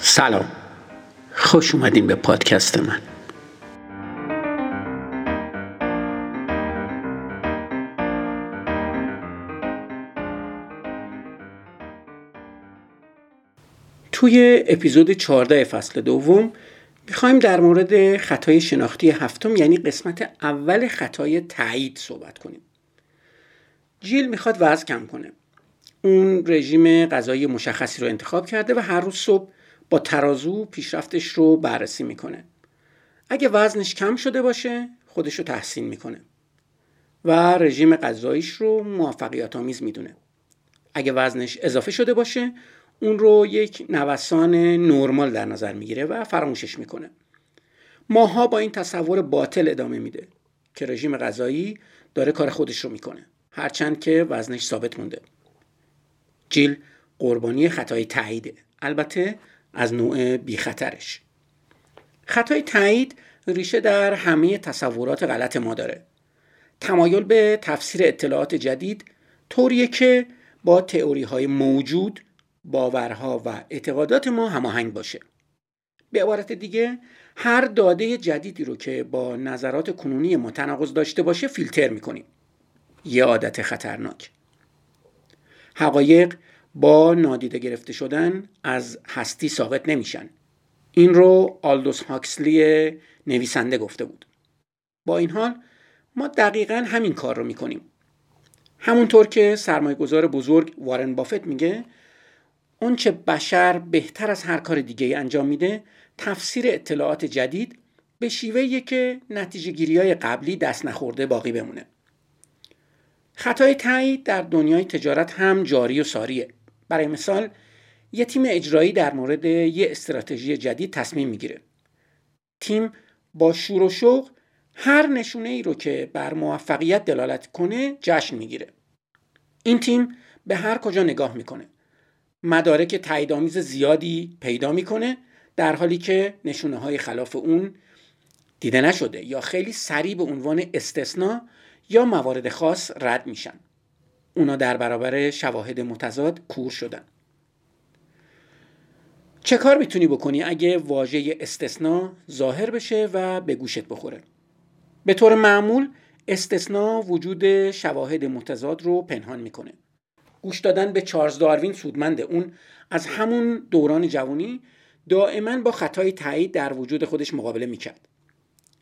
سلام. خوش اومدین به پادکست من. توی اپیزود 14 فصل دوم می‌خوایم در مورد خطای شناختی هفتم یعنی قسمت اول خطای تایید صحبت کنیم. جیل می‌خواد وزن کم کنه. اون رژیم غذایی مشخصی رو انتخاب کرده و هر روز صبح با ترازو پیشرفتش رو بررسی می‌کنه. اگه وزنش کم شده باشه خودش رو تحسین می‌کنه. و رژیم غذاییش رو موفقیت آمیز می‌دونه. اگه وزنش اضافه شده باشه اون رو یک نوسان نرمال در نظر می‌گیره و فراموشش می‌کنه. ماها با این تصور باطل ادامه میده که رژیم غذایی داره کار خودش رو می‌کنه هرچند که وزنش ثابت مونده. جیل قربانی خطای تاییده. البته از نوع بی خطرش خطای تایید ریشه در همه تصورات غلط ما داره. تمایل به تفسیر اطلاعات جدید طوریه که با تئوری های موجود باورها و اعتقادات ما هماهنگ باشه. به عبارت دیگه هر داده جدیدی رو که با نظرات کنونی ما تناقض داشته باشه فیلتر می‌کنیم. یه عادت خطرناک. حقایق با نادیده گرفته شدن از هستی ثابت نمیشن. این رو آلدوس هاکسلی نویسنده گفته بود. با این حال ما دقیقا همین کار رو می‌کنیم. همونطور که سرمایه گذار بزرگ وارن بافت میگه چه بشر بهتر از هر کار دیگه انجام میده تفسیر اطلاعات جدید به شیوهی که نتیجه گیری های قبلی دست نخورده باقی بمونه. خطای تایید در دنیای تجارت هم جاری و ساریه. برای مثال یه تیم اجرایی در مورد یه استراتژی جدید تصمیم می‌گیره. تیم با شور و شوق هر نشونه ای رو که بر موفقیت دلالت کنه جشن می‌گیره. این تیم به هر کجا نگاه می‌کنه. مدارک تاییدآمیز زیادی پیدا می‌کنه در حالی که نشونه های خلاف اون دیده نشده یا خیلی سریع به عنوان استثنا یا موارد خاص رد میشن. اونا در برابر شواهد متضاد کور شدن. چه کار می‌تونی بکنی اگه واژه استثنا ظاهر بشه و به گوشت بخوره؟ به طور معمول استثنا وجود شواهد متضاد رو پنهان می‌کنه. گوش دادن به چارلز داروین سودمنده. اون از همون دوران جوانی دائما با خطای تایید در وجود خودش مقابله می‌کرد.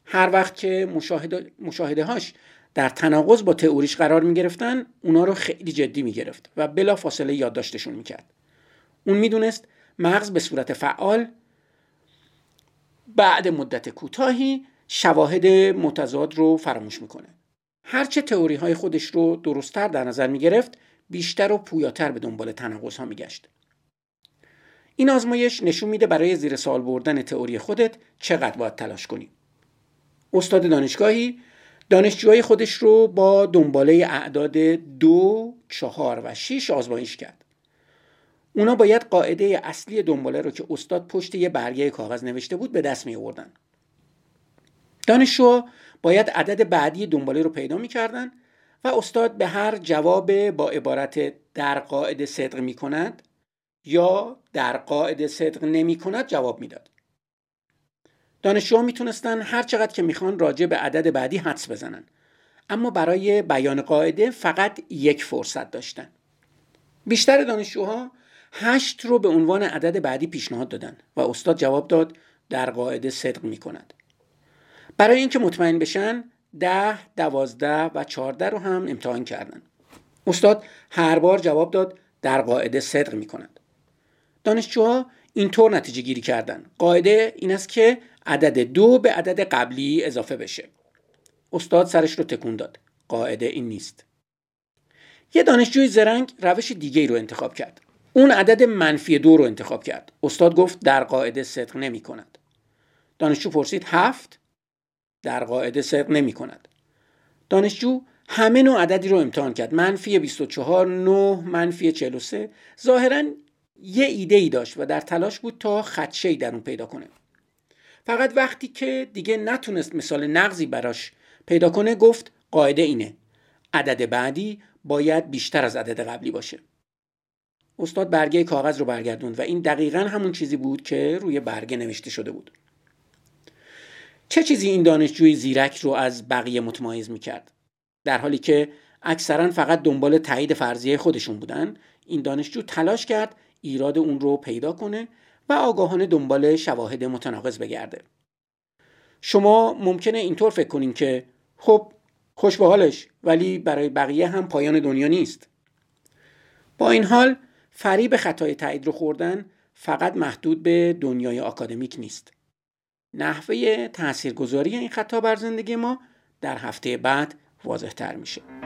هر وقت که مشاهده, مشاهده هاش در تناقض با تئوریش قرار می گرفتن اونا رو خیلی جدی می گرفت و بلا فاصله یادداشتشون می کرد اون می‌دونست مغز به صورت فعال بعد مدت کوتاهی شواهد متضاد رو فراموش می‌کنه هرچه تئوری های خودش رو درستتر در نظر می گرفت بیشتر و پویاتر به دنبال تناقض ها می گشت. این آزمایش نشون میده برای زیر سوال بردن تئوری خودت چقدر باید تلاش کنی. استاد دانشگاهی دانشجوهای خودش رو با دنباله اعداد دو، چهار و شیش آزمایش کرد. اونا باید قاعده اصلی دنباله رو که استاد پشت یه برگه کاغذ نوشته بود به دست می آوردن. دانشجو باید عدد بعدی دنباله رو پیدا می‌کردن و استاد به هر جواب با عبارت در قاعده صدق می کند یا در قاعده صدق نمی کند جواب می‌داد. دانشجوها می‌تونستن هر چقدر که می‌خوان راجع به عدد بعدی حدس بزنن. اما برای بیان قاعده فقط یک فرصت داشتن. بیشتر دانشجوها هشت رو به عنوان عدد بعدی پیشنهاد دادن و استاد جواب داد در قاعده صدق می‌کند. برای اینکه مطمئن بشن ده، دوازده و چهارده رو هم امتحان کردن. استاد هر بار جواب داد در قاعده صدق می‌کند. دانشجوها اینطور نتیجه گیری کردن. قاعده این است که عدد دو به عدد قبلی اضافه بشه. استاد سرش رو تکون داد. قاعده این نیست. یه دانشجوی زرنگ روش دیگه رو انتخاب کرد. اون عدد منفی دو رو انتخاب کرد. استاد گفت در قاعده صدق نمی کند. دانشجو پرسید هفت؟ در قاعده صدق نمی کند. دانشجو همه نوع عددی رو امتحان کرد. منفی 24 9 منفی 43 ظاهرا یه ایده ای داشت و در تلاش بود تا خدشه در اون پیدا کنه. فقط وقتی که دیگه نتونست مثال نقضی براش پیدا کنه گفت قاعده اینه. عدد بعدی باید بیشتر از عدد قبلی باشه. استاد برگه کاغذ رو برگردوند و این دقیقا همون چیزی بود که روی برگه نوشته شده بود. چه چیزی این دانشجوی زیرک رو از بقیه متمایز می‌کرد؟ در حالی که اکثرا فقط دنبال تایید فرضیه خودشون بودن این دانشجو تلاش کرد ایراد اون رو پیدا کنه و آگاهانه دنبال شواهد متناقض بگرده. شما ممکنه اینطور فکر کنین که خب خوش به حالش ولی برای بقیه هم پایان دنیا نیست. با این حال فریب خطای تایید رو خوردن فقط محدود به دنیای آکادمیک نیست. نحوه تاثیرگذاری این خطا بر زندگی ما در هفته بعد واضح تر میشه.